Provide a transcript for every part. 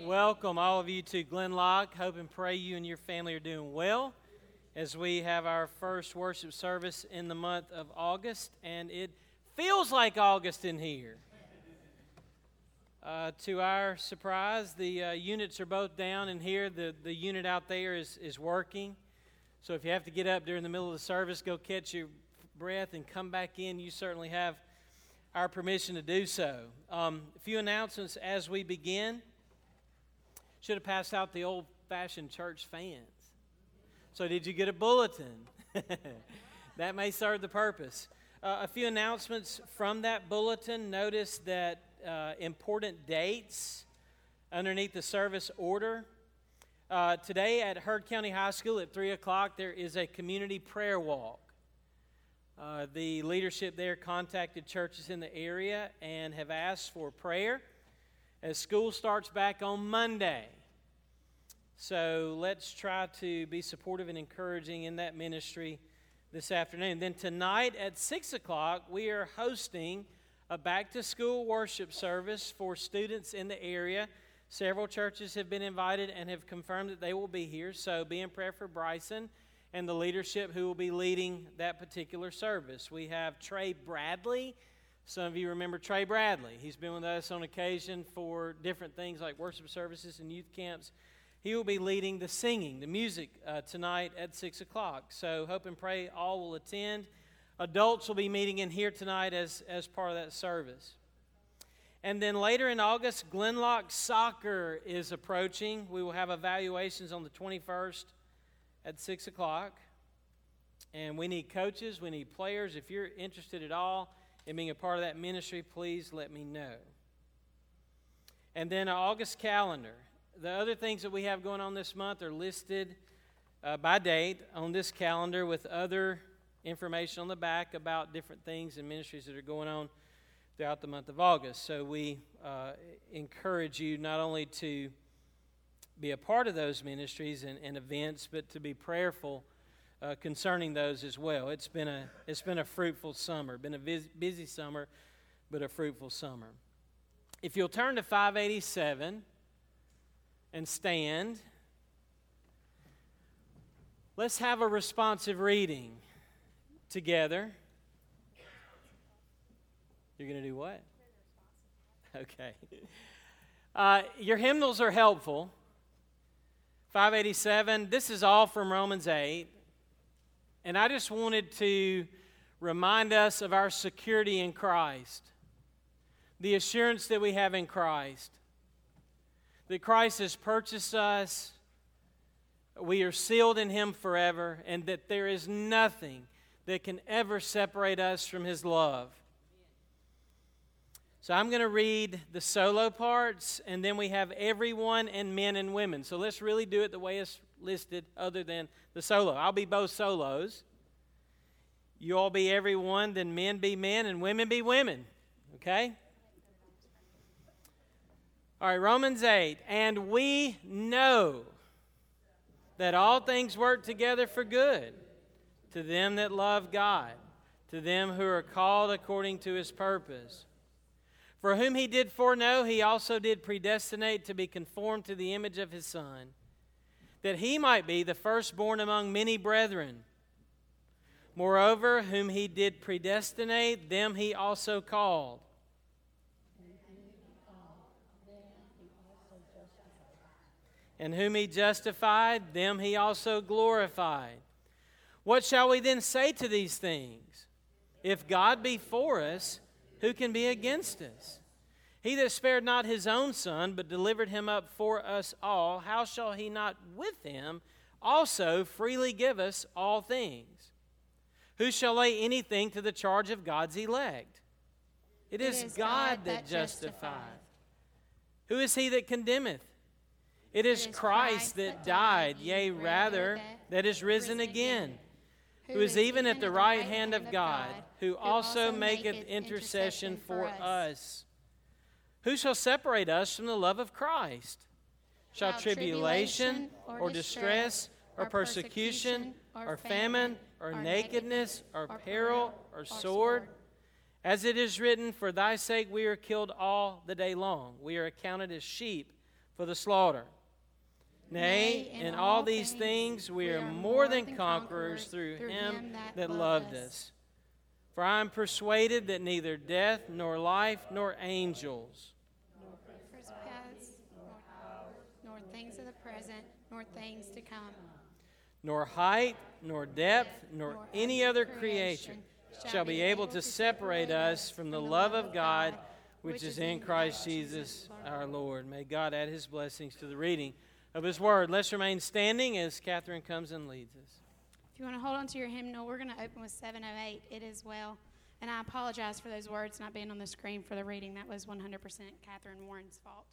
Welcome, all of you, to Glenloch. Hope and pray you and your family are doing well as we have our first worship service in the month of August, and it feels like August in here. Uh, to our surprise, the uh, units are both down in here. The, the unit out there is, is working. So if you have to get up during the middle of the service, go catch your breath and come back in. You certainly have our permission to do so. Um, a few announcements as we begin. Should have passed out the old fashioned church fans. So, did you get a bulletin? that may serve the purpose. Uh, a few announcements from that bulletin. Notice that uh, important dates underneath the service order. Uh, today at Heard County High School at 3 o'clock, there is a community prayer walk. Uh, the leadership there contacted churches in the area and have asked for prayer as school starts back on Monday. So let's try to be supportive and encouraging in that ministry this afternoon. Then tonight at 6 o'clock, we are hosting a back to school worship service for students in the area. Several churches have been invited and have confirmed that they will be here. So be in prayer for Bryson and the leadership who will be leading that particular service. We have Trey Bradley. Some of you remember Trey Bradley. He's been with us on occasion for different things like worship services and youth camps. He will be leading the singing, the music uh, tonight at 6 o'clock. So hope and pray all will attend. Adults will be meeting in here tonight as, as part of that service. And then later in August, Glenloch Soccer is approaching. We will have evaluations on the 21st at 6 o'clock. And we need coaches, we need players. If you're interested at all in being a part of that ministry, please let me know. And then our August calendar. The other things that we have going on this month are listed uh, by date on this calendar with other information on the back about different things and ministries that are going on throughout the month of August. So we uh, encourage you not only to be a part of those ministries and, and events, but to be prayerful uh, concerning those as well. It's been a it's been a fruitful summer, been a busy, busy summer, but a fruitful summer. If you'll turn to 587 and stand, let's have a responsive reading together. You're going to do what? Okay. Uh, your hymnals are helpful. 587, this is all from Romans 8. And I just wanted to remind us of our security in Christ, the assurance that we have in Christ, that Christ has purchased us, we are sealed in Him forever, and that there is nothing that can ever separate us from His love. So I'm going to read the solo parts, and then we have everyone and men and women. So let's really do it the way it's listed, other than the solo. I'll be both solos. You all be everyone, then men be men, and women be women. Okay? All right, Romans 8. And we know that all things work together for good to them that love God, to them who are called according to his purpose. For whom he did foreknow, he also did predestinate to be conformed to the image of his Son, that he might be the firstborn among many brethren. Moreover, whom he did predestinate, them he also called. And whom he justified, them he also glorified. What shall we then say to these things? If God be for us, who can be against us? He that spared not his own son, but delivered him up for us all, how shall he not with him also freely give us all things? Who shall lay anything to the charge of God's elect? It is, it is God, God, that justifieth. Who is he that condemneth? It is, it is Christ, Christ that died, yea, rather, that is risen again who is even at the right hand of God, who also maketh intercession for us. Who shall separate us from the love of Christ? Shall tribulation, or distress, or persecution, or famine, or nakedness, or peril, or sword? As it is written, For thy sake we are killed all the day long. We are accounted as sheep for the slaughter. Nay, in all these things we are more than conquerors through him that loved us. For I am persuaded that neither death, nor life, nor angels, nor things of the present, nor things to come, nor height, nor depth, nor any other creation shall be able to separate us from the love of God which is in Christ Jesus our Lord. May God add his blessings to the reading of his word. Let's remain standing as Catherine comes and leads us. If you want to hold on to your hymnal, we're going to open with 708, It Is Well. And I apologize for those words not being on the screen for the reading. That was 100% Catherine Warren's fault.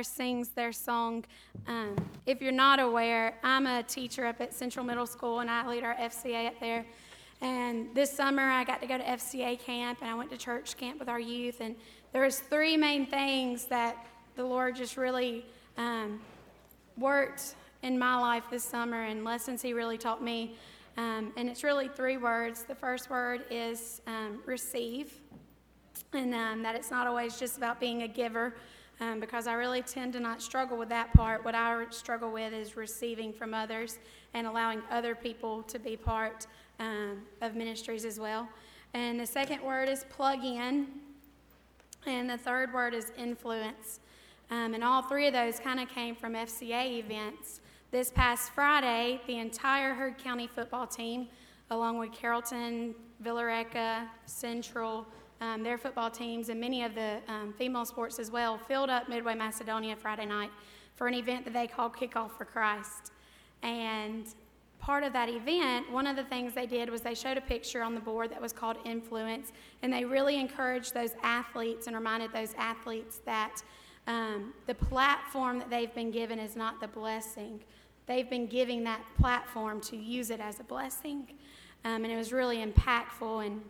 Choir sings their song. Um, if you're not aware, I'm a teacher up at Central Middle School, and I lead our FCA up there. And this summer, I got to go to FCA camp, and I went to church camp with our youth. And there was three main things that the Lord just really um, worked in my life this summer, and lessons He really taught me. Um, and it's really three words. The first word is um, receive, and um, that it's not always just about being a giver um, because I really tend to not struggle with that part. What I struggle with is receiving from others and allowing other people to be part um, of ministries as well. And the second word is plug in, and the third word is influence. Um, and all three of those kind of came from FCA events. This past Friday, the entire Heard County football team, along with Carrollton, Villa Rica, Central, um, their football teams, and many of the um, female sports as well, filled up Midway Macedonia Friday night for an event that they called Kickoff for Christ. And part of that event, one of the things they did was they showed a picture on the board that was called Influence, and they really encouraged those athletes and reminded those athletes that um, the platform that they've been given is not the blessing. They've been giving that platform to use it as a blessing. Um, and it was really impactful and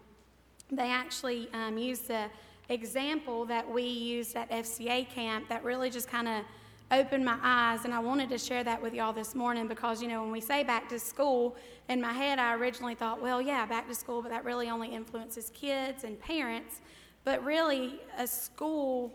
they actually um, used the example that we used at FCA camp that really just kind of opened my eyes. And I wanted to share that with y'all this morning because, you know, when we say back to school, in my head, I originally thought, well, yeah, back to school, but that really only influences kids and parents. But really, a school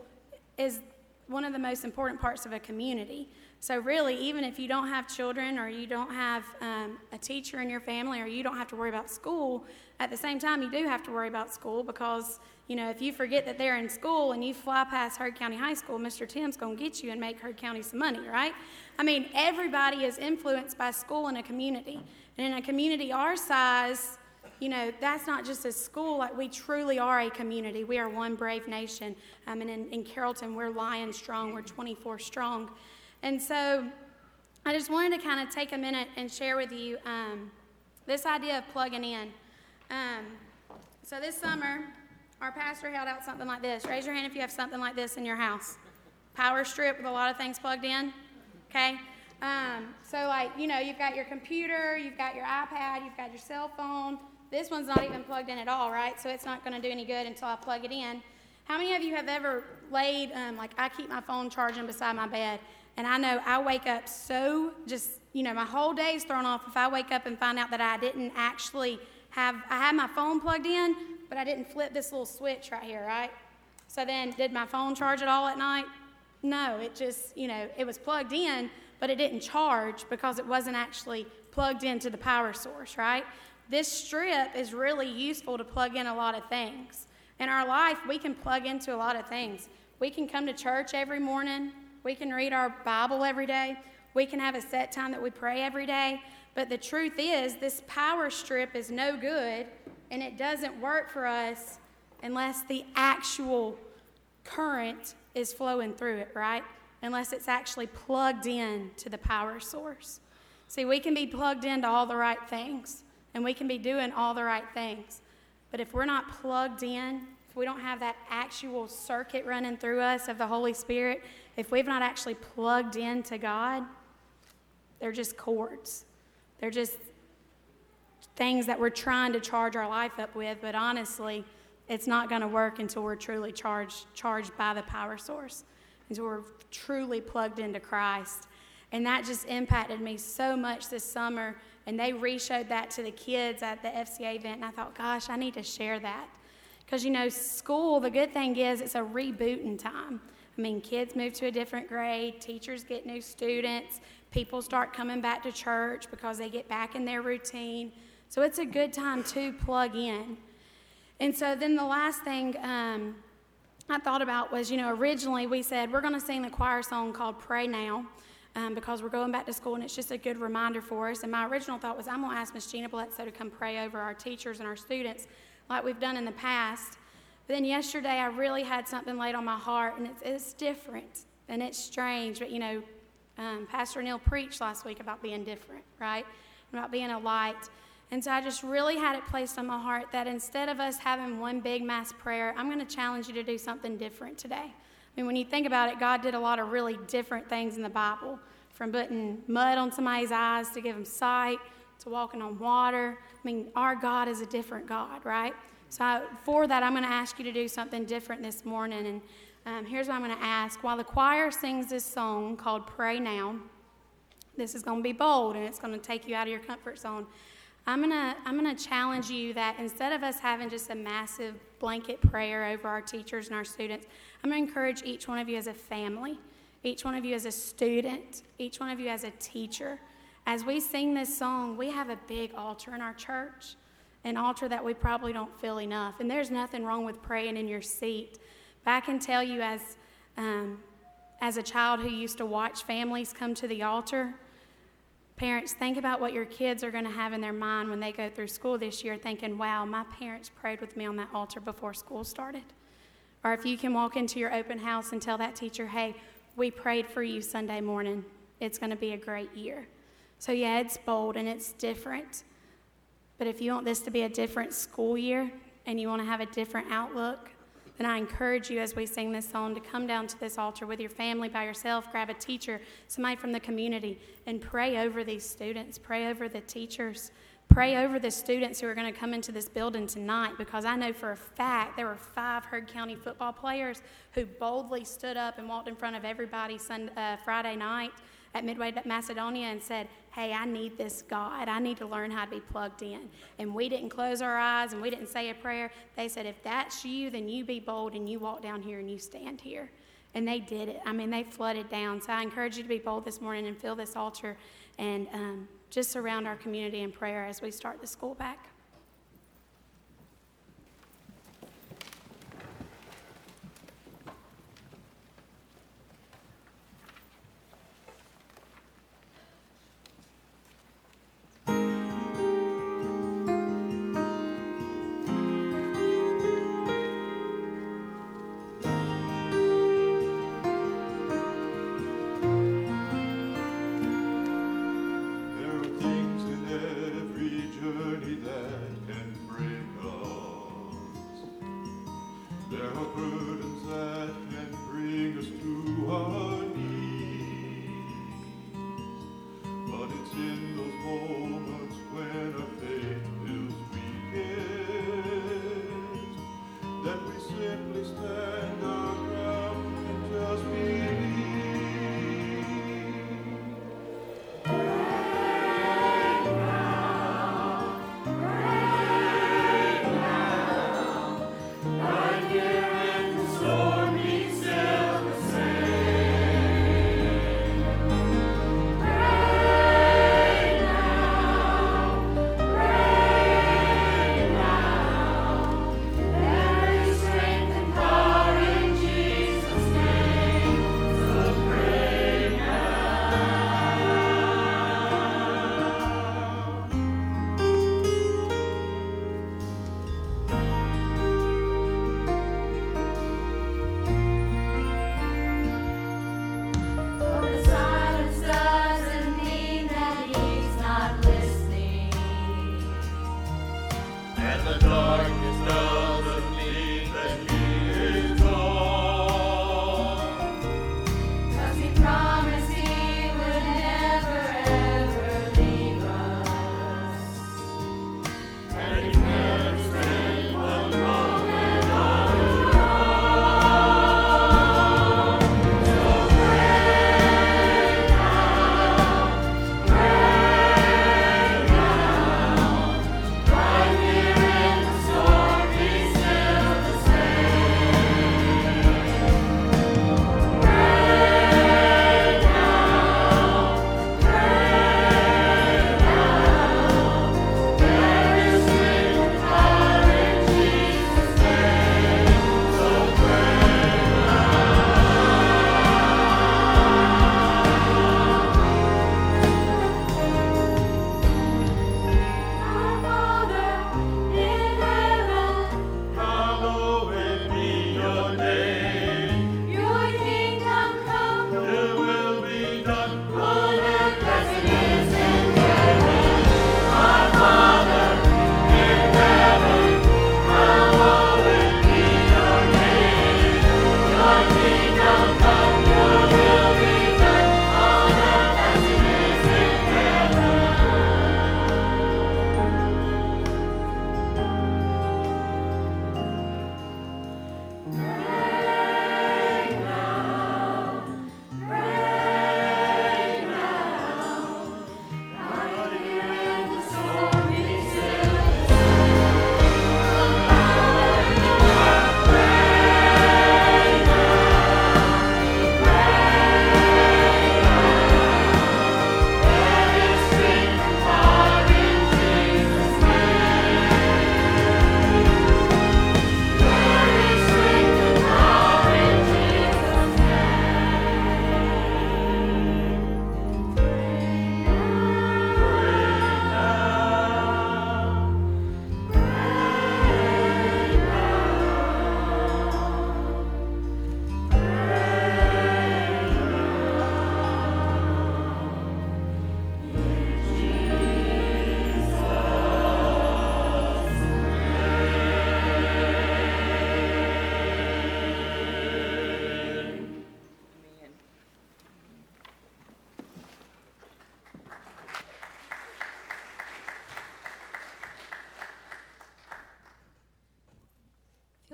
is one of the most important parts of a community. So, really, even if you don't have children or you don't have um, a teacher in your family or you don't have to worry about school, at the same time, you do have to worry about school because, you know, if you forget that they're in school and you fly past Heard County High School, Mr. Tim's going to get you and make Heard County some money, right? I mean, everybody is influenced by school in a community. And in a community our size, you know, that's not just a school. Like, we truly are a community. We are one brave nation. Um, and in, in Carrollton, we're lion strong, we're 24 strong. And so I just wanted to kind of take a minute and share with you um, this idea of plugging in. Um, so this summer, our pastor held out something like this. Raise your hand if you have something like this in your house. Power strip with a lot of things plugged in. Okay? Um, so, like, you know, you've got your computer, you've got your iPad, you've got your cell phone. This one's not even plugged in at all, right? So it's not going to do any good until I plug it in. How many of you have ever laid, um, like, I keep my phone charging beside my bed, and I know I wake up so just, you know, my whole day is thrown off if I wake up and find out that I didn't actually have, I had my phone plugged in, but I didn't flip this little switch right here, right? So then, did my phone charge at all at night? No, it just, you know, it was plugged in, but it didn't charge because it wasn't actually plugged into the power source, right? This strip is really useful to plug in a lot of things. In our life, we can plug into a lot of things. We can come to church every morning, we can read our Bible every day, we can have a set time that we pray every day. But the truth is, this power strip is no good and it doesn't work for us unless the actual current is flowing through it, right? Unless it's actually plugged in to the power source. See, we can be plugged into all the right things and we can be doing all the right things. But if we're not plugged in, if we don't have that actual circuit running through us of the Holy Spirit, if we've not actually plugged into God, they're just cords. They're just things that we're trying to charge our life up with, but honestly, it's not going to work until we're truly charged, charged by the power source, until we're truly plugged into Christ. And that just impacted me so much this summer. And they re showed that to the kids at the FCA event. And I thought, gosh, I need to share that. Because, you know, school, the good thing is it's a rebooting time. I mean, kids move to a different grade, teachers get new students, people start coming back to church because they get back in their routine. So it's a good time to plug in. And so then the last thing um, I thought about was, you know, originally we said we're going to sing the choir song called Pray Now. Um, because we're going back to school and it's just a good reminder for us. And my original thought was I'm going to ask Miss Gina Bledsoe to come pray over our teachers and our students like we've done in the past. But then yesterday I really had something laid on my heart and it's, it's different and it's strange. But you know, um, Pastor Neil preached last week about being different, right? About being a light. And so I just really had it placed on my heart that instead of us having one big mass prayer, I'm going to challenge you to do something different today. Mean, when you think about it, God did a lot of really different things in the Bible from putting mud on somebody's eyes to give them sight to walking on water. I mean, our God is a different God, right? So, I, for that, I'm going to ask you to do something different this morning. And um, here's what I'm going to ask. While the choir sings this song called Pray Now, this is going to be bold and it's going to take you out of your comfort zone. I'm to I'm to challenge you that instead of us having just a massive blanket prayer over our teachers and our students, I'm to encourage each one of you as a family, each one of you as a student, each one of you as a teacher. As we sing this song, we have a big altar in our church, an altar that we probably don't feel enough. And there's nothing wrong with praying in your seat. But I can tell you as um, as a child who used to watch families come to the altar, Parents, think about what your kids are going to have in their mind when they go through school this year, thinking, wow, my parents prayed with me on that altar before school started. Or if you can walk into your open house and tell that teacher, hey, we prayed for you Sunday morning, it's going to be a great year. So, yeah, it's bold and it's different. But if you want this to be a different school year and you want to have a different outlook, then I encourage you as we sing this song to come down to this altar with your family, by yourself, grab a teacher, somebody from the community, and pray over these students, pray over the teachers, pray over the students who are going to come into this building tonight because I know for a fact there were five Heard County football players who boldly stood up and walked in front of everybody Sunday, uh, Friday night at Midway Macedonia and said, Hey, I need this God. I need to learn how to be plugged in. And we didn't close our eyes and we didn't say a prayer. They said, If that's you, then you be bold and you walk down here and you stand here. And they did it. I mean, they flooded down. So I encourage you to be bold this morning and fill this altar and um, just surround our community in prayer as we start the school back.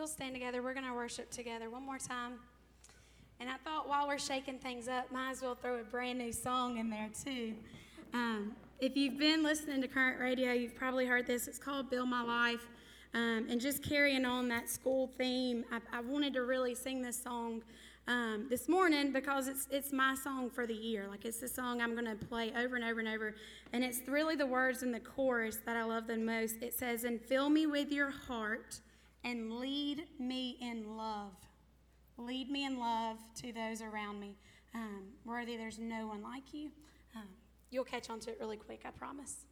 You'll stand together, we're going to worship together one more time. And I thought while we're shaking things up, might as well throw a brand new song in there too. Um, if you've been listening to current radio, you've probably heard this. It's called Build My Life. Um, and just carrying on that school theme, I, I wanted to really sing this song um, this morning because it's it's my song for the year. Like it's the song I'm going to play over and over and over, and it's really the words in the chorus that I love the most. It says, "And fill me with your heart, and lead me in love. Lead me in love to those around me. Um, worthy, there's no one like you." Um, you'll catch on to it really quick, I promise.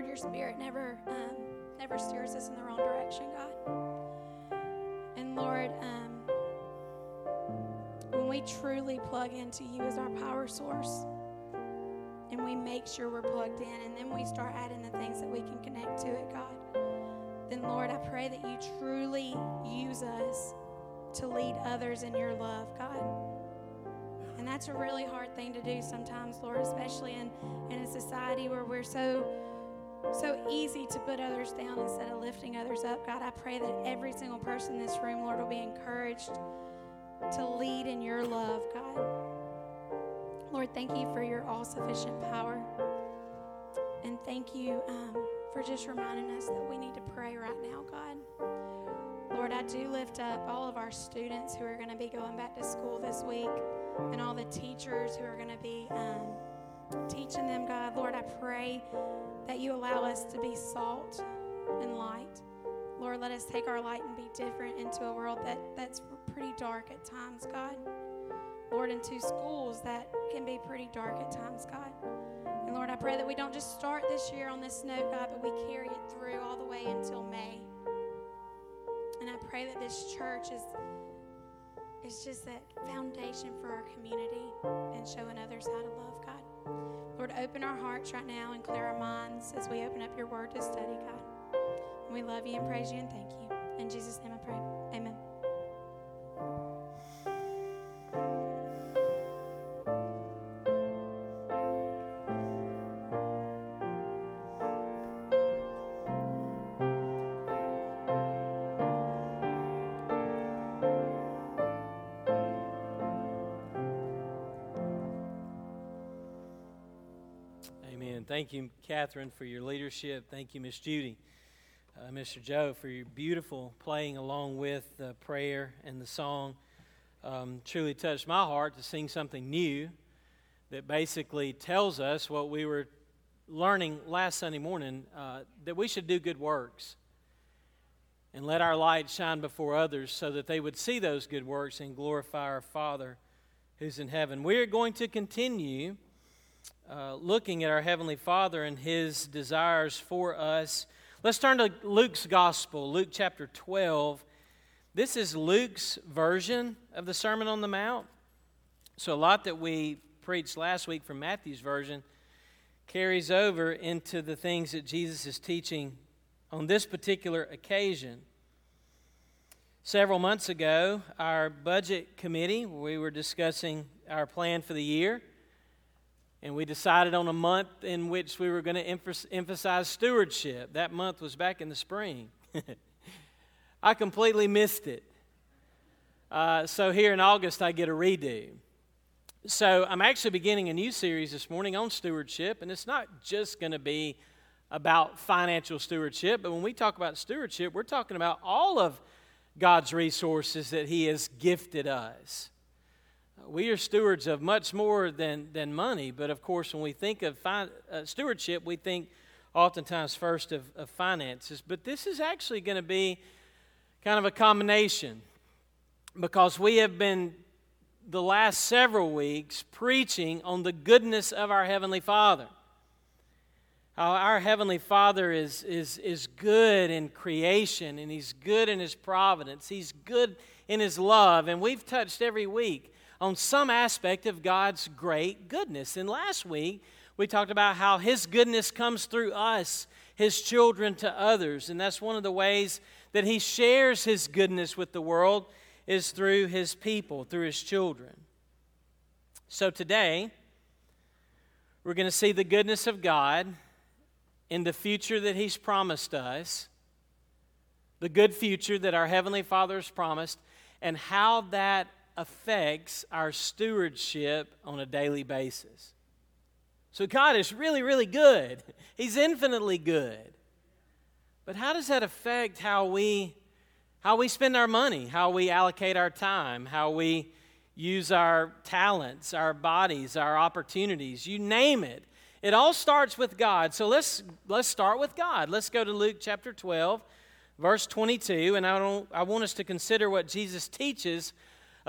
Lord, your Spirit never, um, never steers us in the wrong direction, God. And Lord, um, when we truly plug into you as our power source, and we make sure we're plugged in, and then we start adding the things that we can connect to it, God, then Lord, I pray that you truly use us to lead others in your love, God. And that's a really hard thing to do sometimes, Lord, especially in, in a society where we're so so easy to put others down instead of lifting others up. God, I pray that every single person in this room, Lord, will be encouraged to lead in your love, God. Lord, thank you for your all sufficient power. And thank you um, for just reminding us that we need to pray right now, God. Lord, I do lift up all of our students who are going to be going back to school this week and all the teachers who are going to be um, teaching them, God. Lord, I pray that you allow us to be salt and light. Lord, let us take our light and be different into a world that, that's pretty dark at times, God. Lord, into schools that can be pretty dark at times, God. And Lord, I pray that we don't just start this year on this note, God, but we carry it through all the way until May. And I pray that this church is is just that foundation for our community and showing others how to love. Lord, open our hearts right now and clear our minds as we open up your word to study, God. We love you and praise you and thank you. In Jesus' name I pray. Amen. Thank you, Catherine, for your leadership. Thank you, Miss Judy. Uh, Mr. Joe, for your beautiful playing along with the prayer and the song. Um, truly touched my heart to sing something new that basically tells us what we were learning last Sunday morning uh, that we should do good works and let our light shine before others so that they would see those good works and glorify our Father who's in heaven. We're going to continue uh, looking at our Heavenly Father and His desires for us. Let's turn to Luke's Gospel, Luke chapter 12. This is Luke's version of the Sermon on the Mount. So, a lot that we preached last week from Matthew's version carries over into the things that Jesus is teaching on this particular occasion. Several months ago, our budget committee, we were discussing our plan for the year, and we decided on a month in which we were going to emphasize stewardship. That month was back in the spring. I completely missed it. Uh, so here in August, I get a redo. So I'm actually beginning a new series this morning on stewardship, and it's not just going to be about financial stewardship, but when we talk about stewardship, we're talking about all of God's resources that He has gifted us. We are stewards of much more than, than money, but of course, when we think of fi- uh, stewardship, we think oftentimes first of, of finances. But this is actually going to be kind of a combination because we have been the last several weeks preaching on the goodness of our Heavenly Father. How our Heavenly Father is, is, is good in creation and He's good in His providence, He's good in His love. And we've touched every week on some aspect of God's great goodness. And last week, we talked about how His goodness comes through us, His children, to others. And that's one of the ways that He shares His goodness with the world is through His people, through His children. So today, we're going to see the goodness of God in the future that He's promised us, the good future that our Heavenly Father has promised, and how that affects our stewardship on a daily basis. So, God is really, really good. He's infinitely good. But how does that affect how we, how we spend our money, how we allocate our time, how we use our talents, our bodies, our opportunities? You name it. It all starts with God. So let's, let's start with God. Let's go to Luke chapter 12, verse 22, and I, don't, I want us to consider what Jesus teaches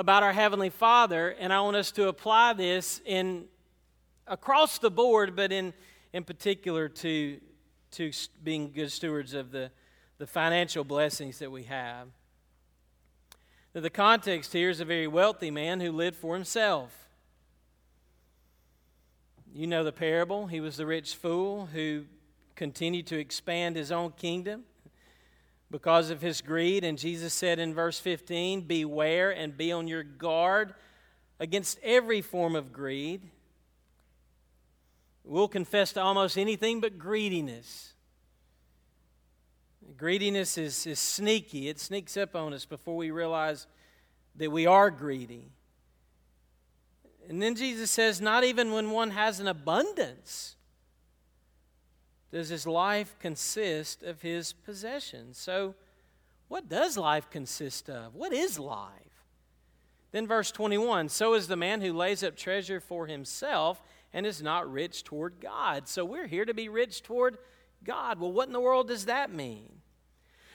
about our Heavenly Father, and I want us to apply this in across the board, but in, in particular to, to being good stewards of the, the financial blessings that we have. Now, the context here is a very wealthy man who lived for himself. You know the parable. He was the rich fool who continued to expand his own kingdom because of his greed. And Jesus said in verse 15, Beware and be on your guard against every form of greed. We'll confess to almost anything but greediness. Greediness is, is sneaky, it sneaks up on us before we realize that we are greedy. And then Jesus says, Not even when one has an abundance does his life consist of his possessions. So, what does life consist of? What is life? Then, verse 21 So is the man who lays up treasure for himself and is not rich toward God. So, we're here to be rich toward God. Well, what in the world does that mean?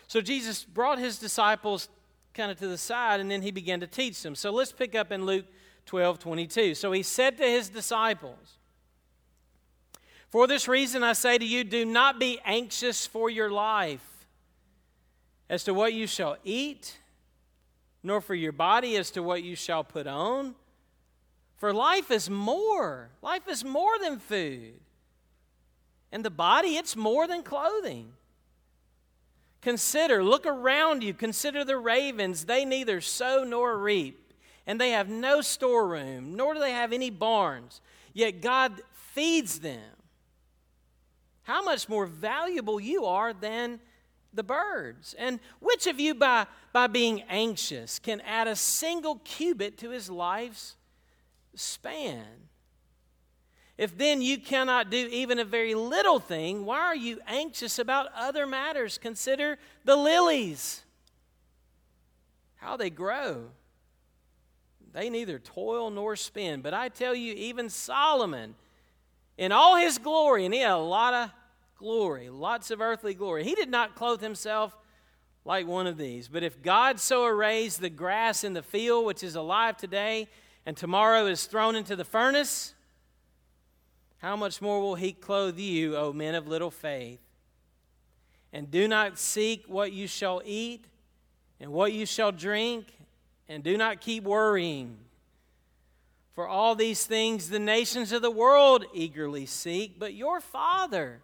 So, Jesus brought his disciples kind of to the side and then he began to teach them. So, let's pick up in Luke 12 22. So, he said to his disciples, for this reason, I say to you, do not be anxious for your life as to what you shall eat, nor for your body as to what you shall put on. For life is more. Life is more than food. And the body, it's more than clothing. Consider, look around you, consider the ravens. They neither sow nor reap, and they have no storeroom, nor do they have any barns, yet God feeds them how much more valuable you are than the birds. And which of you, by, by being anxious, can add a single cubit to his life's span? If then you cannot do even a very little thing, why are you anxious about other matters? Consider the lilies, how they grow. They neither toil nor spin. But I tell you, even Solomon, in all his glory, and he had a lot of glory, lots of earthly glory. He did not clothe himself like one of these. But if God so arrays the grass in the field, which is alive today, and tomorrow is thrown into the furnace, how much more will he clothe you, O men of little faith? And do not seek what you shall eat and what you shall drink, and do not keep worrying. For all these things the nations of the world eagerly seek, but your Father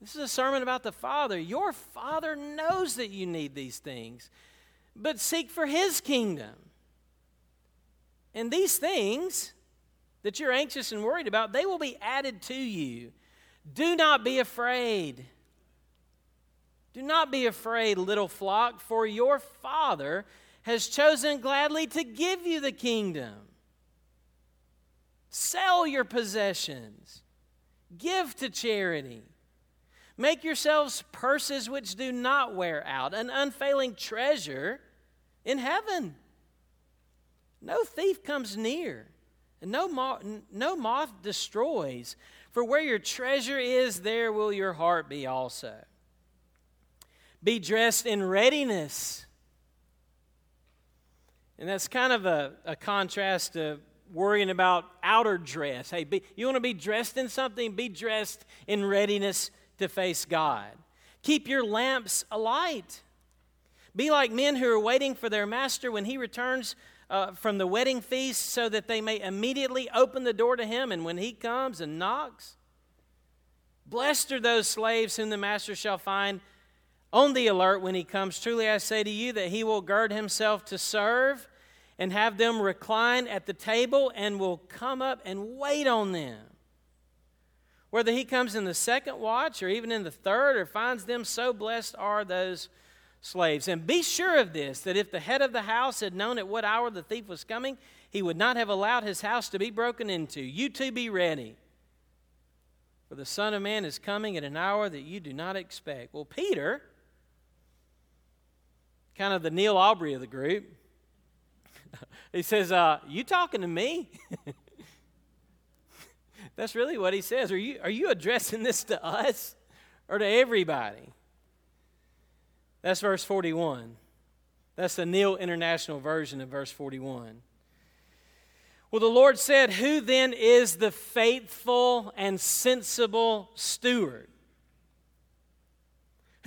this is a sermon about the Father. Your Father knows that you need these things, but seek for His kingdom. And these things that you're anxious and worried about, they will be added to you. Do not be afraid. Do not be afraid, little flock, for your Father has chosen gladly to give you the kingdom. Sell your possessions, give to charity. Make yourselves purses which do not wear out, an unfailing treasure in heaven. No thief comes near, and no moth, no moth destroys. For where your treasure is, there will your heart be also. Be dressed in readiness. And that's kind of a, a contrast to worrying about outer dress. Hey, be, you want to be dressed in something? Be dressed in readiness to face God. Keep your lamps alight. Be like men who are waiting for their master when he returns uh, from the wedding feast so that they may immediately open the door to him and when he comes and knocks. Blessed are those slaves whom the master shall find on the alert when he comes. Truly I say to you that he will gird himself to serve and have them recline at the table and will come up and wait on them. Whether he comes in the second watch or even in the third or finds them, so blessed are those slaves. And be sure of this that if the head of the house had known at what hour the thief was coming, he would not have allowed his house to be broken into. You too be ready. For the Son of Man is coming at an hour that you do not expect. Well, Peter, kind of the Neil Aubrey of the group, he says, uh, You talking to me? That's really what he says. Are you, are you addressing this to us or to everybody? That's verse 41. That's the New International Version of verse 41. Well, the Lord said, Who then is the faithful and sensible steward?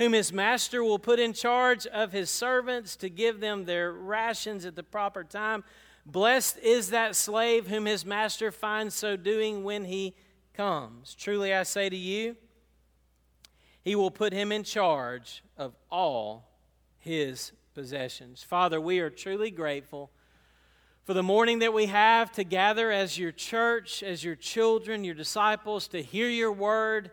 Whom his master will put in charge of his servants to give them their rations at the proper time. Blessed is that slave whom his master finds so doing when he comes. Truly I say to you, he will put him in charge of all his possessions. Father, we are truly grateful for the morning that we have to gather as your church, as your children, your disciples, to hear your word,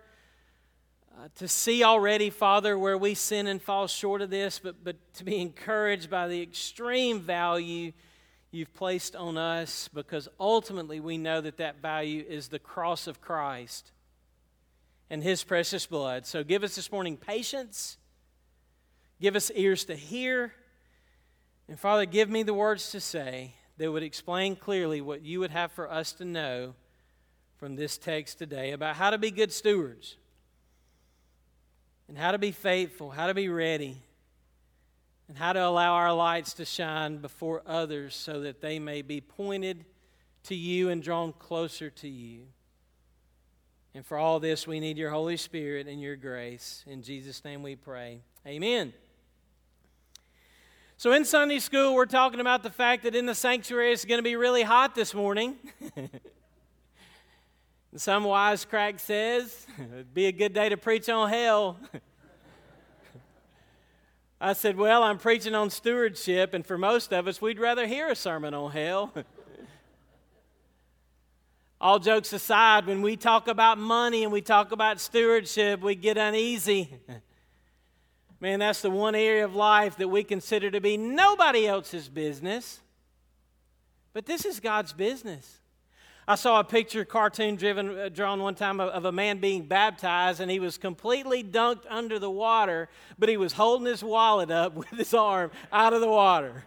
uh, to see already, Father, where we sin and fall short of this, but, but to be encouraged by the extreme value you've placed on us because ultimately we know that that value is the cross of Christ and his precious blood. So give us this morning patience, give us ears to hear, and Father, give me the words to say that would explain clearly what you would have for us to know from this text today about how to be good stewards and how to be faithful, how to be ready and how to allow our lights to shine before others so that they may be pointed to you and drawn closer to you. And for all this, we need your Holy Spirit and your grace. In Jesus' name we pray. Amen. So, in Sunday school, we're talking about the fact that in the sanctuary it's going to be really hot this morning. some wise crack says it'd be a good day to preach on hell. I said, Well, I'm preaching on stewardship, and for most of us, we'd rather hear a sermon on hell. All jokes aside, when we talk about money and we talk about stewardship, we get uneasy. Man, that's the one area of life that we consider to be nobody else's business. But this is God's business. I saw a picture, cartoon driven, uh, drawn one time of, of, a man being baptized, and he was completely dunked under the water, but he was holding his wallet up with his arm out of the water.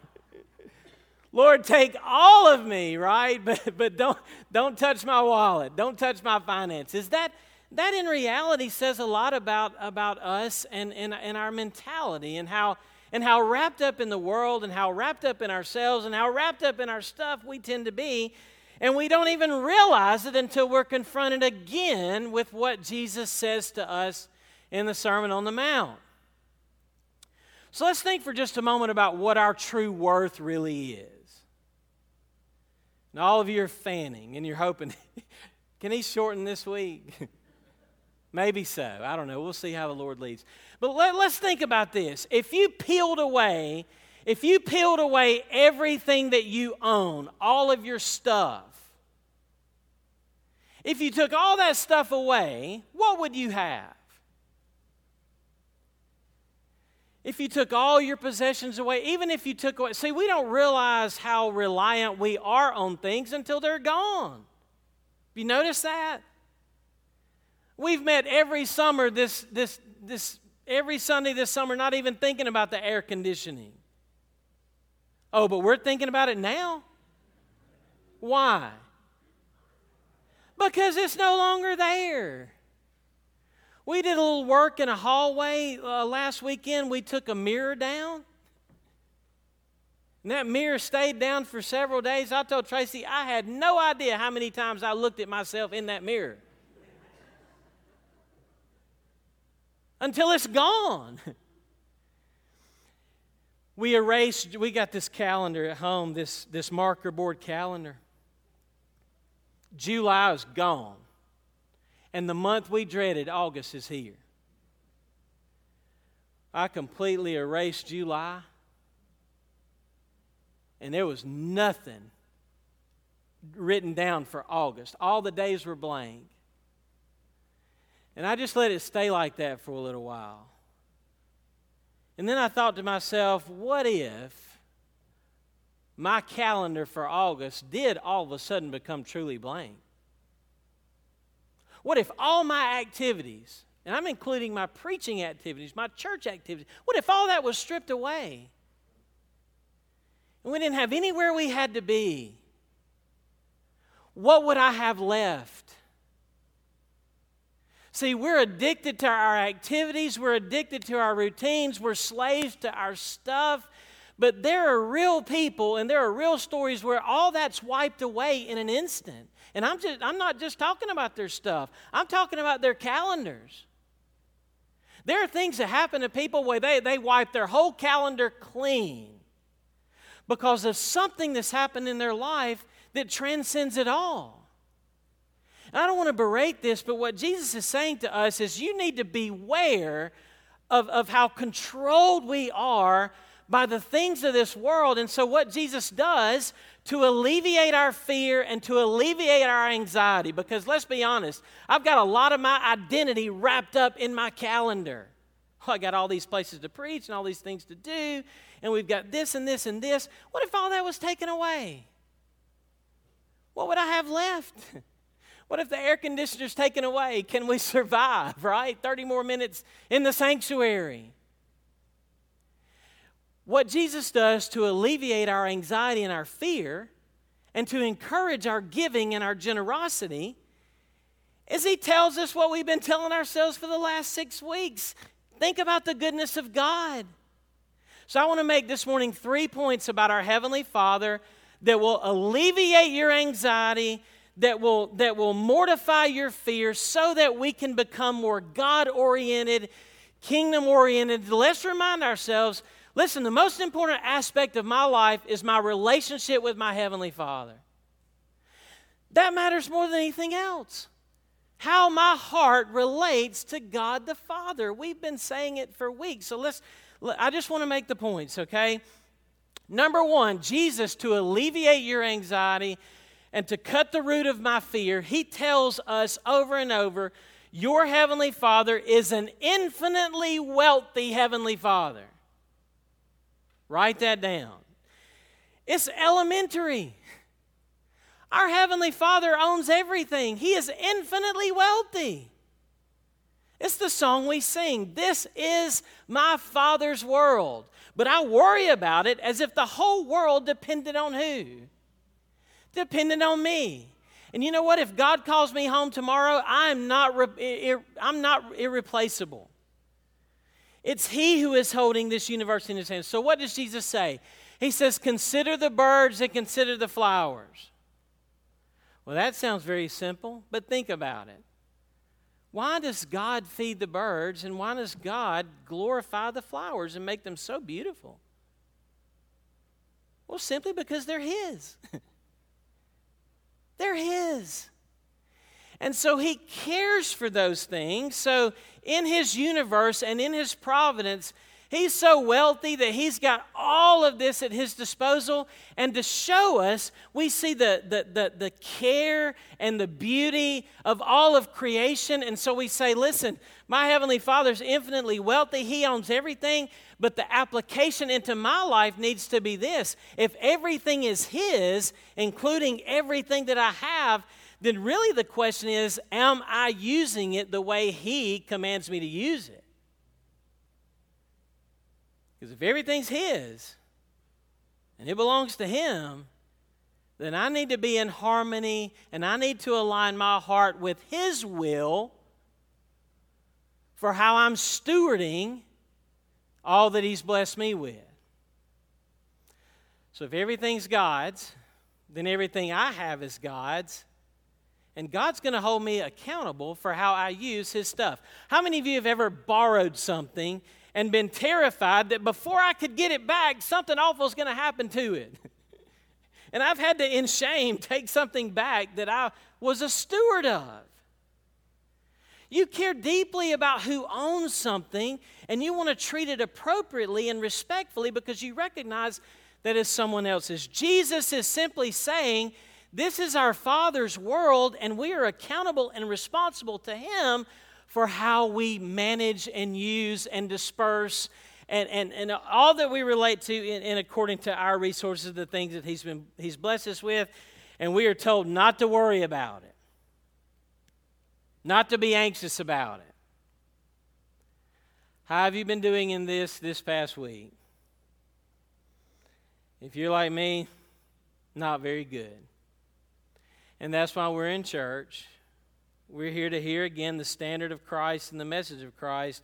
Lord, take all of me, right? But, but don't, don't touch my wallet. Don't touch my finances. That, that in reality says a lot about, about us and, and, and our mentality and how, and how wrapped up in the world and how wrapped up in ourselves and how wrapped up in our stuff we tend to be and we don't even realize it until we're confronted again with what Jesus says to us in the Sermon on the Mount. So let's think for just a moment about what our true worth really is. And all of you are fanning and you're hoping, can he shorten this week? Maybe so. I don't know. We'll see how the Lord leads. But let, us think about this. If you peeled away, if you peeled away everything that you own, all of your stuff, if you took all that stuff away, what would you have? If you took all your possessions away, even if you took away, see, we don't realize how reliant we are on things until they're gone. You notice that? We've met every summer this, this, this, every Sunday this summer, not even thinking about the air conditioning. Oh, but we're thinking about it now? Why? Because it's no longer there. We did a little work in a hallway uh, last weekend. We took a mirror down. And that mirror stayed down for several days. I told Tracy, I had no idea how many times I looked at myself in that mirror. Until it's gone. we erased, we got this calendar at home, this, this marker board calendar. July is gone. And the month we dreaded, August, is here. I completely erased July, and there was nothing written down for August. All the days were blank. And I just let it stay like that for a little while. And then I thought to myself, what if my calendar for August did all of a sudden become truly blank? What if all my activities, and I'm including my preaching activities, my church activities, what if all that was stripped away? And we didn't have anywhere we had to be. What would I have left? See, we're addicted to our activities, we're addicted to our routines, we're slaves to our stuff, But there are real people and there are real stories where all that's wiped away in an instant. And I'm just I'm not just talking about their stuff. I'm talking about their calendars. There are things that happen to people where they, they wipe their whole calendar clean because of something that's happened in their life that transcends it all. And I don't want to berate this, but what Jesus is saying to us is you need to beware of, of how controlled we are by the things of this world. And so, what Jesus does to alleviate our fear and to alleviate our anxiety, because let's be honest, I've got a lot of my identity wrapped up in my calendar. I got all these places to preach and all these things to do, and we've got this and this and this. What if all that was taken away? What would I have left? What if the air conditioner's taken away? Can we survive, right? 30 more minutes in the sanctuary. What Jesus does to alleviate our anxiety and our fear and to encourage our giving and our generosity is he tells us what we've been telling ourselves for the last six weeks. Think about the goodness of God. So, I want to make this morning three points about our Heavenly Father that will alleviate your anxiety, that will, that will mortify your fear, so that we can become more God oriented, kingdom oriented. Let's remind ourselves listen, the most important aspect of my life is my relationship with my Heavenly Father. That matters more than anything else how my heart relates to God the Father. We've been saying it for weeks. So let's, I just want to make the points, okay? Number one, Jesus, to alleviate your anxiety and to cut the root of my fear, he tells us over and over your Heavenly Father is an infinitely wealthy Heavenly Father. Write that down. It's elementary. Our Heavenly Father owns everything, He is infinitely wealthy. It's the song we sing. This is my Father's world. But I worry about it as if the whole world depended on who? Depended on me. And you know what? If God calls me home tomorrow, I'm not, I'm not irreplaceable. It's He who is holding this universe in His hands. So, what does Jesus say? He says, Consider the birds and consider the flowers. Well, that sounds very simple, but think about it. Why does God feed the birds and why does God glorify the flowers and make them so beautiful? Well, simply because they're His. they're His. And so He cares for those things. So, in His universe and in His providence, He's so wealthy that he's got all of this at his disposal. And to show us, we see the, the, the, the, care and the beauty of all of creation. And so we say, listen, my Heavenly Father's infinitely wealthy. He owns everything. But the application into my life needs to be this if everything is His, including everything that I have, then really the question is, am I using it the way He commands me to use it? Because if everything's His and it belongs to Him, then I need to be in harmony and I need to align my heart with His will for how I'm stewarding all that He's blessed me with. So if everything's God's, then everything I have is God's. And God's going to hold me accountable for how I use His stuff. How many of you have ever borrowed something and been terrified that before I could get it back, something awful is going to happen to it. and I've had to, in shame, take something back that I was a steward of. You care deeply about who owns something, and you want to treat it appropriately and respectfully because you recognize that it's someone else's. Jesus is simply saying, This is our Father's world, and we are accountable and responsible to Him for how we manage and use and disperse and, and, and all that we relate to in, in according to our resources, the things that he's, been, he's blessed us with. And we are told not to worry about it, not to be anxious about it. How have you been doing in this this past week? If you're like me, not very good. And that's why we're in church we're here to hear again the standard of Christ and the message of Christ.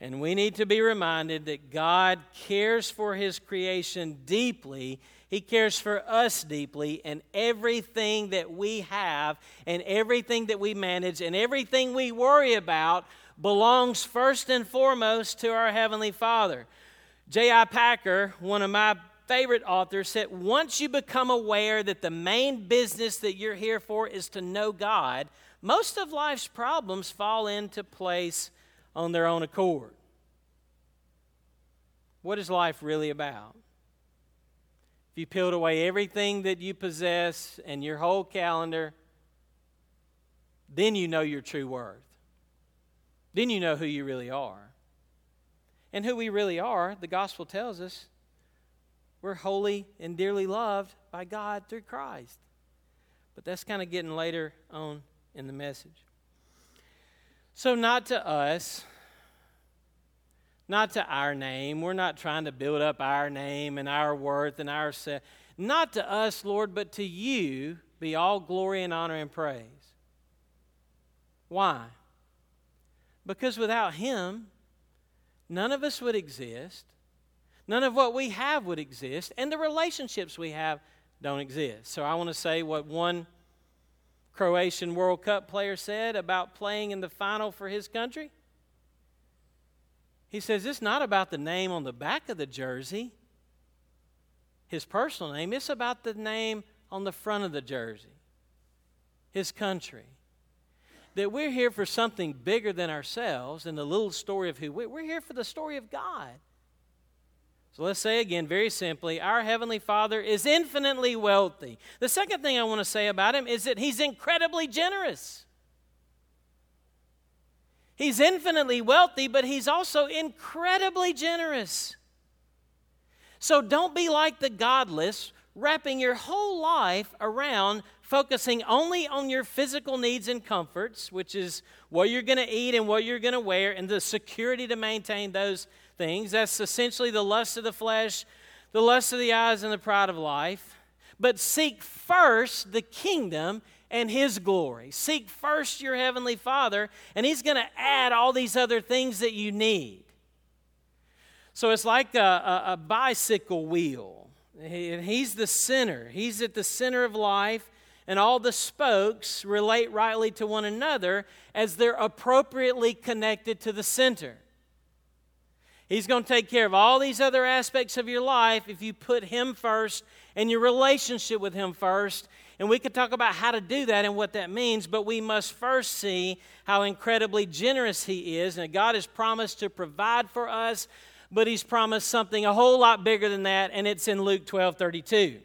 And we need to be reminded that God cares for His creation deeply. He cares for us deeply, and everything that we have, and everything that we manage, and everything we worry about belongs first and foremost to our Heavenly Father. J.I. Packer, one of my favorite author, said once you become aware that the main business that you're here for is to know God, most of life's problems fall into place on their own accord. What is life really about? If you peeled away everything that you possess and your whole calendar, then you know your true worth. Then you know who you really are. And who we really are, the gospel tells us, we're holy and dearly loved by God through Christ. But that's kind of getting later on in the message. So, not to us, not to our name. We're not trying to build up our name and our worth and our se- not to us, Lord, but to you be all glory and honor and praise. Why? Because without him, none of us would exist. None of what we have would exist, and the relationships we have don't exist. So I want to say what one Croatian World Cup player said about playing in the final for his country. He says it's not about the name on the back of the jersey, his personal name, it's about the name on the front of the jersey, his country. That we're here for something bigger than ourselves and the little story of who we, we're here for the story of God. So let's say again, very simply, our Heavenly Father is infinitely wealthy. The second thing I want to say about Him is that He's incredibly generous. He's infinitely wealthy, but he's also incredibly generous. So don't be like the godless, wrapping your whole life around focusing only on your physical needs and comforts, which is what you're going to eat and what you're going to wear, and the security to maintain those things. That's essentially the lust of the flesh, the lust of the eyes, and the pride of life. But seek first the kingdom and His glory. Seek first your Heavenly Father, and He's going to add all these other things that you need. So it's like a, a, a bicycle wheel. He, he's the center, He's at the center of life, and all the spokes relate rightly to one another as they're appropriately connected to the center. He's going to take care of all these other aspects of your life if you put Him first and your relationship with Him first and we could talk about how to do that and what that means, but we must first see how incredibly generous He is. And God has promised to provide for us, but He's promised something a whole lot bigger than that, and it's in Luke 12 32.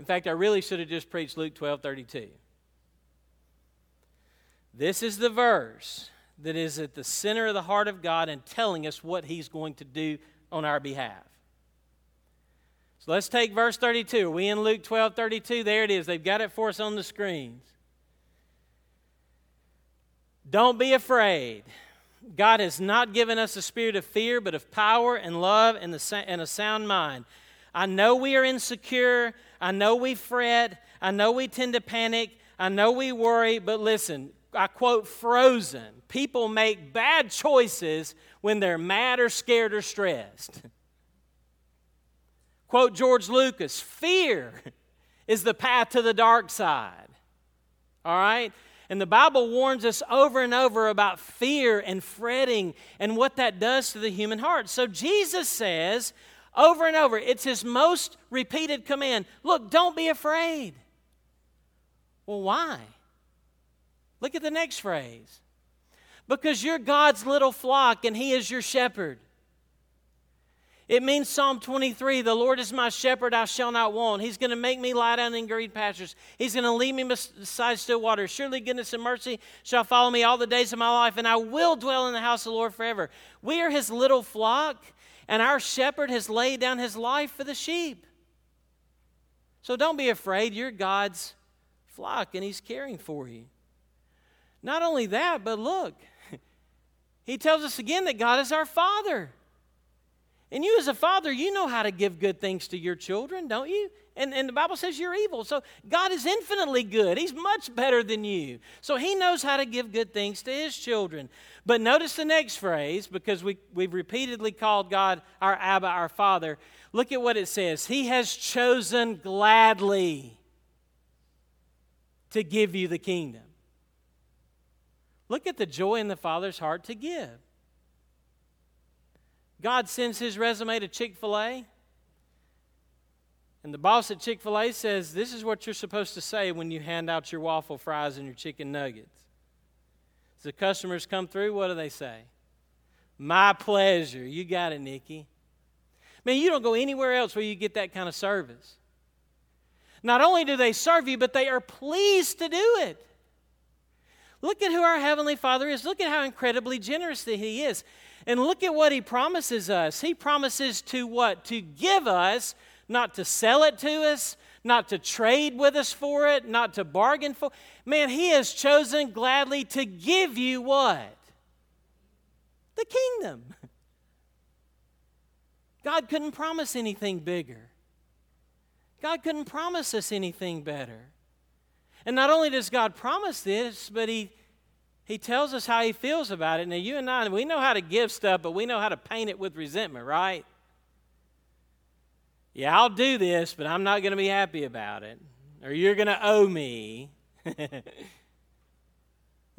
In fact, I really should have just preached Luke 12 32. This is the verse that is at the center of the heart of God and telling us what He's going to do on our behalf. So let's take verse 32. Are we in Luke 12 32? There it is. They've got it for us on the screens. Don't be afraid. God has not given us a spirit of fear, but of power and love and, the, and a sound mind. I know we are insecure. I know we fret. I know we tend to panic. I know we worry. But listen, I quote Frozen people make bad choices when they're mad or scared or stressed. Quote George Lucas fear is the path to the dark side. All right? And the Bible warns us over and over about fear and fretting and what that does to the human heart. So Jesus says over and over, it's his most repeated command look, don't be afraid. Well, why? Look at the next phrase. Because you're God's little flock and he is your shepherd. It means Psalm 23 the Lord is my shepherd, I shall not want. He's going to make me lie down in green pastures. He's going to lead me beside still waters. Surely goodness and mercy shall follow me all the days of my life, and I will dwell in the house of the Lord forever. We are his little flock, and our shepherd has laid down his life for the sheep. So don't be afraid. You're God's flock, and he's caring for you. Not only that, but look, he tells us again that God is our Father. And you, as a father, you know how to give good things to your children, don't you? And, and the Bible says you're evil. So God is infinitely good. He's much better than you. So He knows how to give good things to His children. But notice the next phrase, because we, we've repeatedly called God our Abba, our Father. Look at what it says He has chosen gladly to give you the kingdom. Look at the joy in the Father's heart to give. God sends his resume to Chick fil A, and the boss at Chick fil A says, This is what you're supposed to say when you hand out your waffle fries and your chicken nuggets. As the customers come through, what do they say? My pleasure. You got it, Nikki. Man, you don't go anywhere else where you get that kind of service. Not only do they serve you, but they are pleased to do it. Look at who our Heavenly Father is. Look at how incredibly generous that He is. And look at what He promises us. He promises to what? To give us, not to sell it to us, not to trade with us for it, not to bargain for. Man, He has chosen gladly to give you what? The kingdom. God couldn't promise anything bigger. God couldn't promise us anything better. And not only does God promise this, but He he tells us how he feels about it. Now, you and I, we know how to give stuff, but we know how to paint it with resentment, right? Yeah, I'll do this, but I'm not going to be happy about it. Or you're going to owe me. I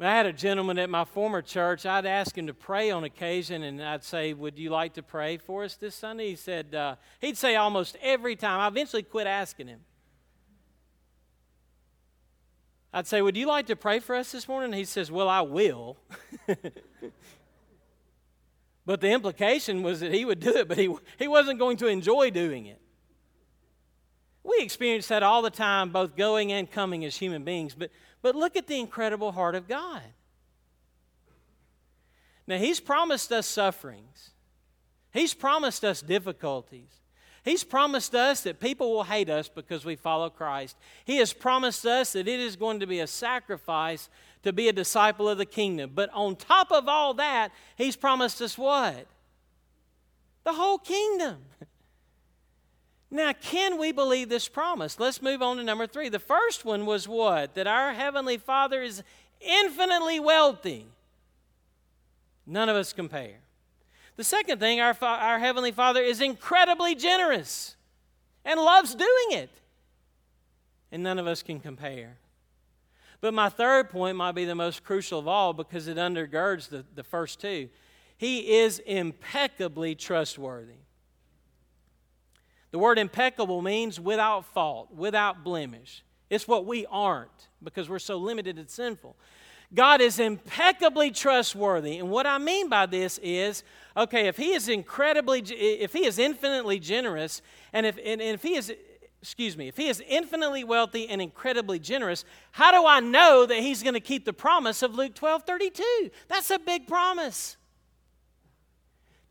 had a gentleman at my former church. I'd ask him to pray on occasion, and I'd say, "Would you like to pray for us this Sunday?" He said, uh, "He'd say almost every time." I eventually quit asking him. I'd say, Would you like to pray for us this morning? He says, Well, I will. but the implication was that he would do it, but he, he wasn't going to enjoy doing it. We experience that all the time, both going and coming as human beings. But, but look at the incredible heart of God. Now, He's promised us sufferings, He's promised us difficulties. He's promised us that people will hate us because we follow Christ. He has promised us that it is going to be a sacrifice to be a disciple of the kingdom. But on top of all that, He's promised us what? The whole kingdom. Now, can we believe this promise? Let's move on to number three. The first one was what? That our Heavenly Father is infinitely wealthy. None of us compare. The second thing, our, our Heavenly Father is incredibly generous and loves doing it. And none of us can compare. But my third point might be the most crucial of all because it undergirds the, the first two. He is impeccably trustworthy. The word impeccable means without fault, without blemish. It's what we aren't because we're so limited and sinful. God is impeccably trustworthy. And what I mean by this is okay, if He is incredibly, if He is infinitely generous, and if, and if He is, excuse me, if He is infinitely wealthy and incredibly generous, how do I know that He's going to keep the promise of Luke 12 32? That's a big promise.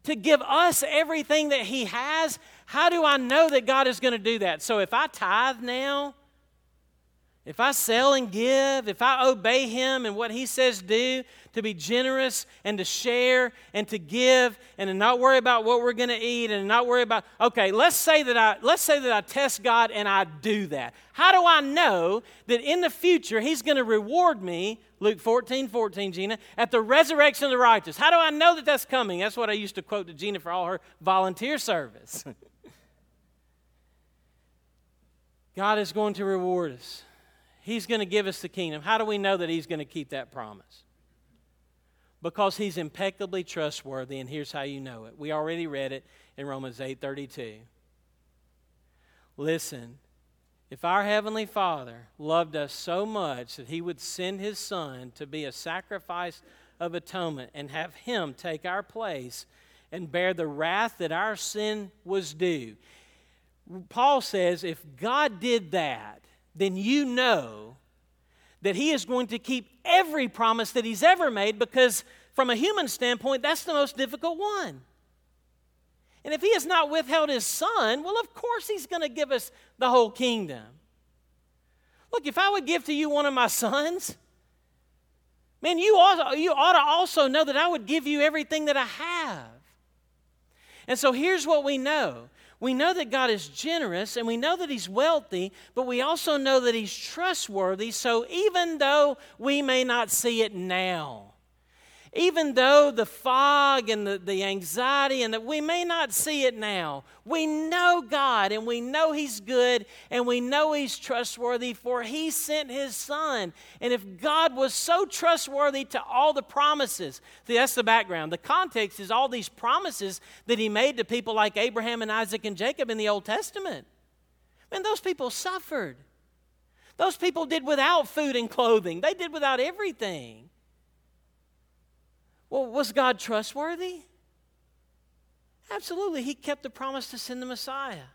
To give us everything that He has, how do I know that God is going to do that? So if I tithe now, if I sell and give, if I obey Him and what He says do, to be generous and to share and to give and to not worry about what we're going to eat and not worry about, okay, let's say that I let's say that I test God and I do that. How do I know that in the future He's going to reward me, Luke 14, 14, Gina, at the resurrection of the righteous? How do I know that that's coming? That's what I used to quote to Gina for all her volunteer service. God is going to reward us. He's going to give us the kingdom. How do we know that He's going to keep that promise? Because He's impeccably trustworthy, and here's how you know it. We already read it in Romans 8 32. Listen, if our Heavenly Father loved us so much that He would send His Son to be a sacrifice of atonement and have Him take our place and bear the wrath that our sin was due, Paul says if God did that, then you know that He is going to keep every promise that He's ever made because, from a human standpoint, that's the most difficult one. And if He has not withheld His Son, well, of course He's going to give us the whole kingdom. Look, if I would give to you one of my sons, man, you ought, you ought to also know that I would give you everything that I have. And so here's what we know we know that God is generous and we know that He's wealthy, but we also know that He's trustworthy. So even though we may not see it now, even though the fog and the, the anxiety and that we may not see it now, we know God and we know He's good and we know He's trustworthy, for He sent His Son. And if God was so trustworthy to all the promises, see, that's the background. The context is all these promises that He made to people like Abraham and Isaac and Jacob in the Old Testament. And those people suffered. Those people did without food and clothing, they did without everything. Well, was God trustworthy? Absolutely. He kept the promise to send the Messiah.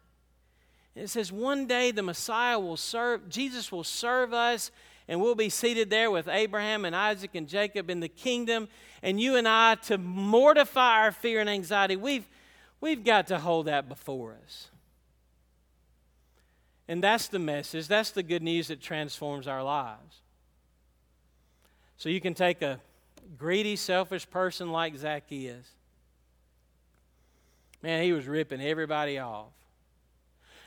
And it says one day the Messiah will serve, Jesus will serve us, and we'll be seated there with Abraham and Isaac and Jacob in the kingdom. And you and I, to mortify our fear and anxiety, we've, we've got to hold that before us. And that's the message. That's the good news that transforms our lives. So you can take a greedy, selfish person like Zacchaeus. Man, he was ripping everybody off.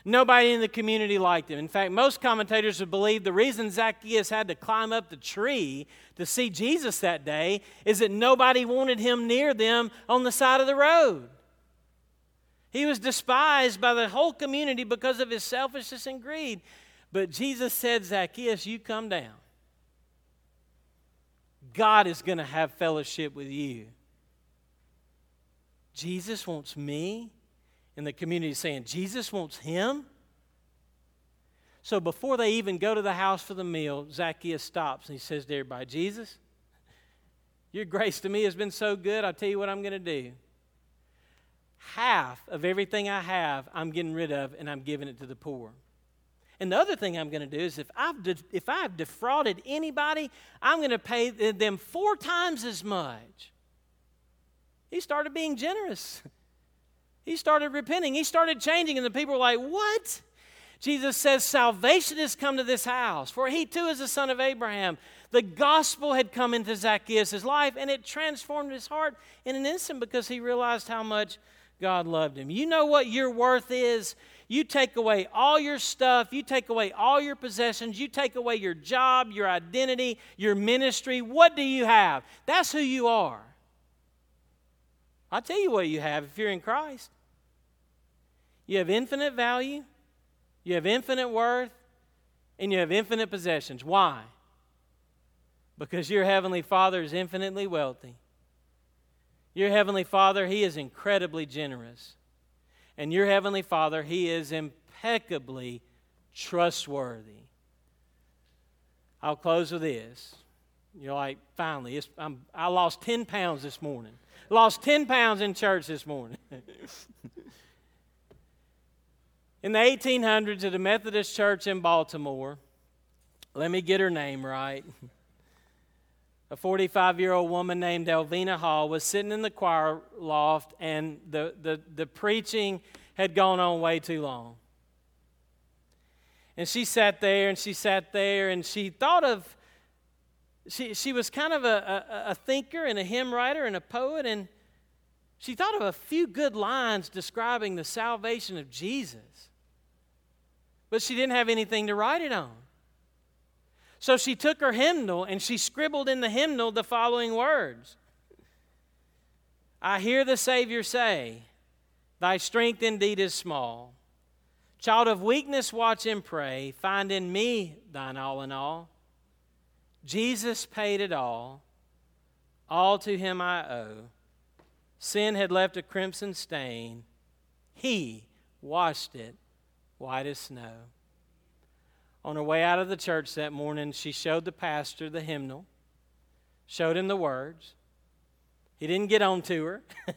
Nobody in the community liked him. In fact, most commentators have believed the reason Zacchaeus had to climb up the tree to see Jesus that day is that nobody wanted him near them on the side of the road. He was despised by the whole community because of his selfishness and greed. But Jesus said, Zacchaeus, you come down. God is going to have fellowship with you. Jesus wants me, and the community is saying, Jesus wants him. So before they even go to the house for the meal, Zacchaeus stops and he says to everybody, Jesus, your grace to me has been so good, I'll tell you what I'm going to do. Half of everything I have, I'm getting rid of, and I'm giving it to the poor. And the other thing I'm going to do is if I've, de- if I've defrauded anybody, I'm going to pay them four times as much. He started being generous. He started repenting. He started changing, and the people were like, What? Jesus says, Salvation has come to this house, for he too is a son of Abraham. The gospel had come into Zacchaeus' life, and it transformed his heart in an instant because he realized how much God loved him. You know what your worth is? You take away all your stuff, you take away all your possessions, you take away your job, your identity, your ministry. What do you have? That's who you are. I'll tell you what you have if you're in Christ. You have infinite value, you have infinite worth, and you have infinite possessions. Why? Because your Heavenly Father is infinitely wealthy. Your Heavenly Father, He is incredibly generous. And your Heavenly Father, He is impeccably trustworthy. I'll close with this. You're like, finally, i lost 10 pounds this morning. Lost 10 pounds in church this morning. in the 1800s at a Methodist church in Baltimore, let me get her name right. A 45 year old woman named Elvina Hall was sitting in the choir loft, and the, the, the preaching had gone on way too long. And she sat there and she sat there and she thought of, she, she was kind of a, a, a thinker and a hymn writer and a poet, and she thought of a few good lines describing the salvation of Jesus. But she didn't have anything to write it on. So she took her hymnal and she scribbled in the hymnal the following words I hear the Savior say, Thy strength indeed is small. Child of weakness, watch and pray. Find in me thine all in all. Jesus paid it all. All to him I owe. Sin had left a crimson stain. He washed it white as snow. On her way out of the church that morning, she showed the pastor the hymnal, showed him the words. He didn't get on to her.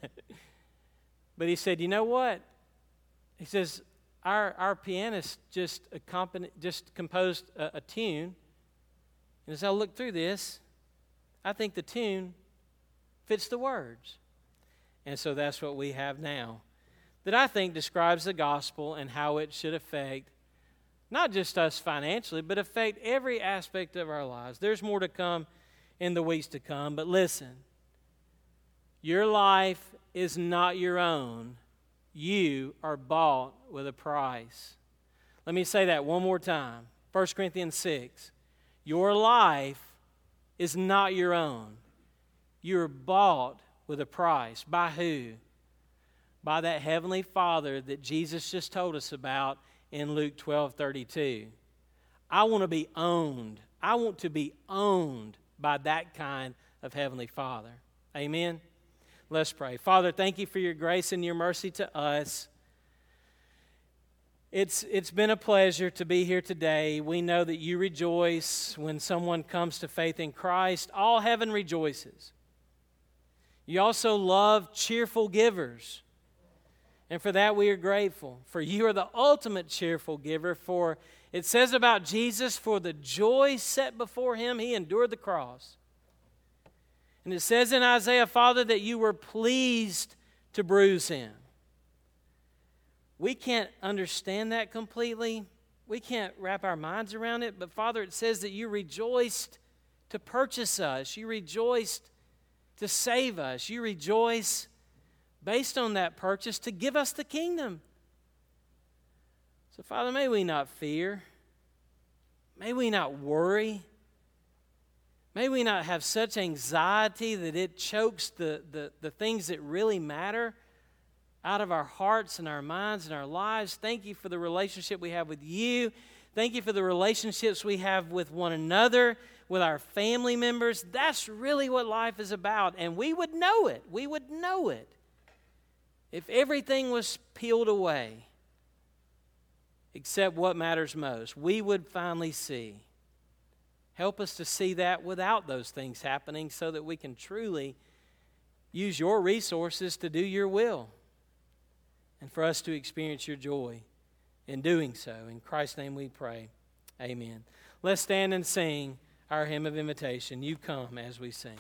But he said, You know what? He says, Our, our pianist just, just composed a, a tune. And as I look through this, I think the tune fits the words. And so that's what we have now that I think describes the gospel and how it should affect not just us financially, but affect every aspect of our lives. There's more to come in the weeks to come, but listen your life is not your own, You are bought with a price. Let me say that one more time 1 Corinthians 6. Your life is not your own. You're bought with a price. By who? By that Heavenly Father that Jesus just told us about in Luke 12 32. I want to be owned. I want to be owned by that kind of Heavenly Father. Amen. Let's pray. Father, thank you for your grace and your mercy to us. It's, it's been a pleasure to be here today. We know that you rejoice when someone comes to faith in Christ. All heaven rejoices. You also love cheerful givers. And for that we are grateful. For you are the ultimate cheerful giver. For it says about Jesus, for the joy set before him, he endured the cross. And it says in Isaiah, Father, that you were pleased to bruise him. We can't understand that completely. We can't wrap our minds around it. But Father, it says that you rejoiced to purchase us, you rejoiced to save us, you rejoice based on that purchase to give us the kingdom. So, Father, may we not fear, may we not worry. May we not have such anxiety that it chokes the, the, the things that really matter out of our hearts and our minds and our lives. Thank you for the relationship we have with you. Thank you for the relationships we have with one another, with our family members. That's really what life is about. And we would know it. We would know it if everything was peeled away except what matters most. We would finally see. Help us to see that without those things happening so that we can truly use your resources to do your will and for us to experience your joy in doing so. In Christ's name we pray. Amen. Let's stand and sing our hymn of invitation. You come as we sing.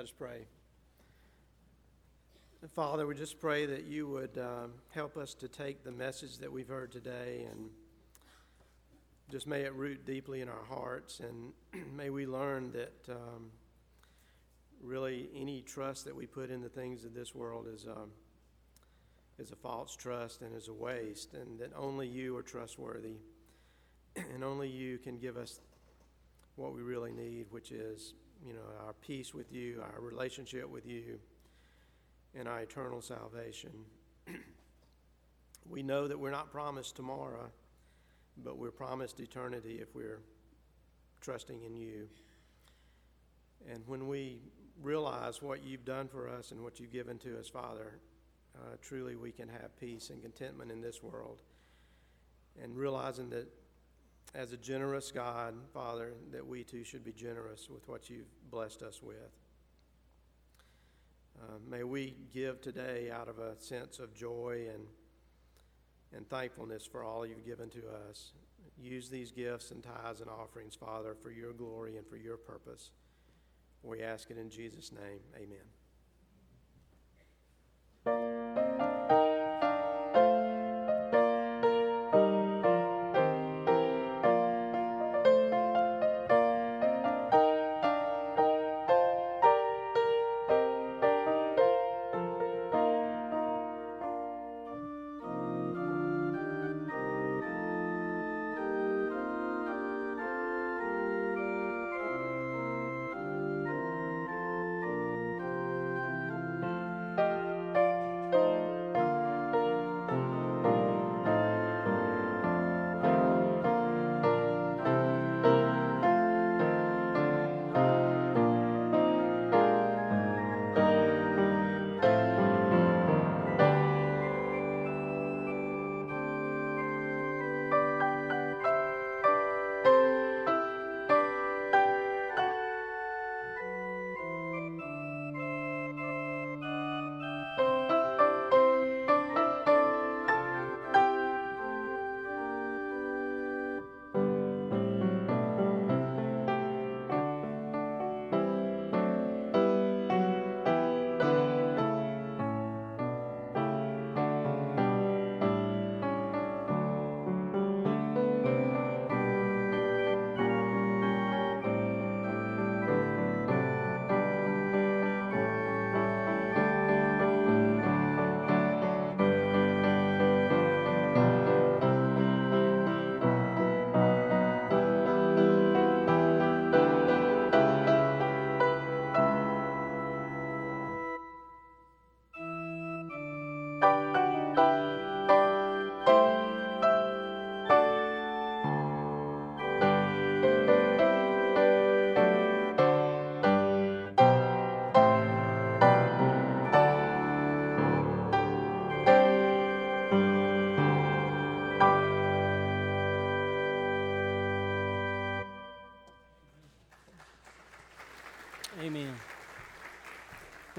Let us pray. Father, we just pray that you would um, help us to take the message that we've heard today and just may it root deeply in our hearts and may we learn that um, really any trust that we put in the things of this world is, um, is a false trust and is a waste and that only you are trustworthy and only you can give us what we really need, which is you know, our peace with you, our relationship with you, and our eternal salvation. we know that we're not promised tomorrow, but we're promised eternity if we're trusting in you. And when we realize what you've done for us and what you've given to us, Father, uh, truly we can have peace and contentment in this world. And realizing that as a generous God, Father, that we too should be generous with what you've blessed us with. Uh, may we give today out of a sense of joy and, and thankfulness for all you've given to us. Use these gifts and tithes and offerings, Father, for your glory and for your purpose. We ask it in Jesus' name. Amen. Amen.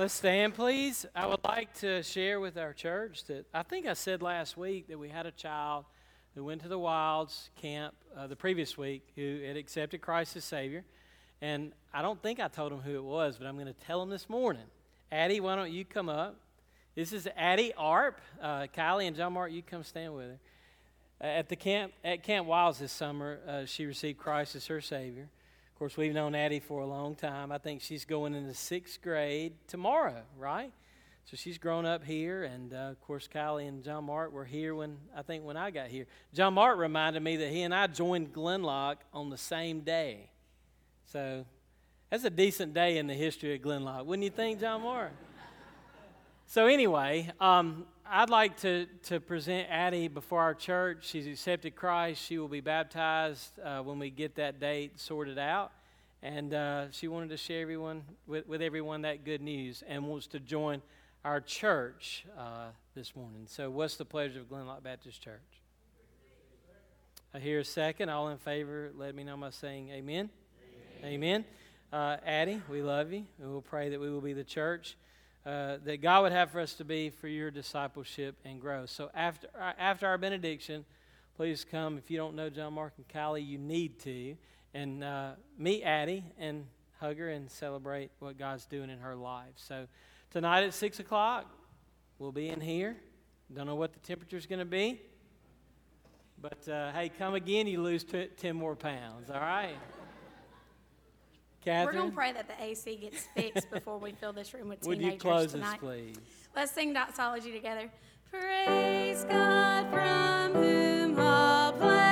Let's stand, please. I would like to share with our church that I think I said last week that we had a child who went to the Wilds camp uh, the previous week who had accepted Christ as Savior. And I don't think I told him who it was, but I'm going to tell him this morning. Addie, why don't you come up? This is Addie Arp. Uh, Kylie and John Mark, you come stand with her. Uh, at the camp at Camp Wilds this summer, uh, she received Christ as her Savior. Of course, we've known Addie for a long time. I think she's going into sixth grade tomorrow, right? So she's grown up here, and uh, of course, Kylie and John Mark were here when I think when I got here. John Mark reminded me that he and I joined Glenloch on the same day. So that's a decent day in the history of Glenloch, wouldn't you think, John Mark? so anyway, um, I'd like to, to present Addie before our church. She's accepted Christ. She will be baptized uh, when we get that date sorted out. And uh, she wanted to share everyone with, with everyone that good news and wants to join our church uh, this morning. So, what's the pleasure of Glenloch Baptist Church? I hear a second. All in favor, let me know by saying amen. Amen. Uh, Addie, we love you, and we'll pray that we will be the church uh, that God would have for us to be for your discipleship and growth. So after, uh, after our benediction, please come. If you don't know John Mark and Kylie, you need to. And uh, meet Addie and hug her and celebrate what God's doing in her life. So tonight at 6 o'clock, we'll be in here. Don't know what the temperature's going to be. But uh, hey, come again, you lose t- 10 more pounds, all right? We're going to pray that the AC gets fixed before we fill this room with Would you teenagers close us, tonight. please? Let's sing doxology together. Praise God from whom all blessings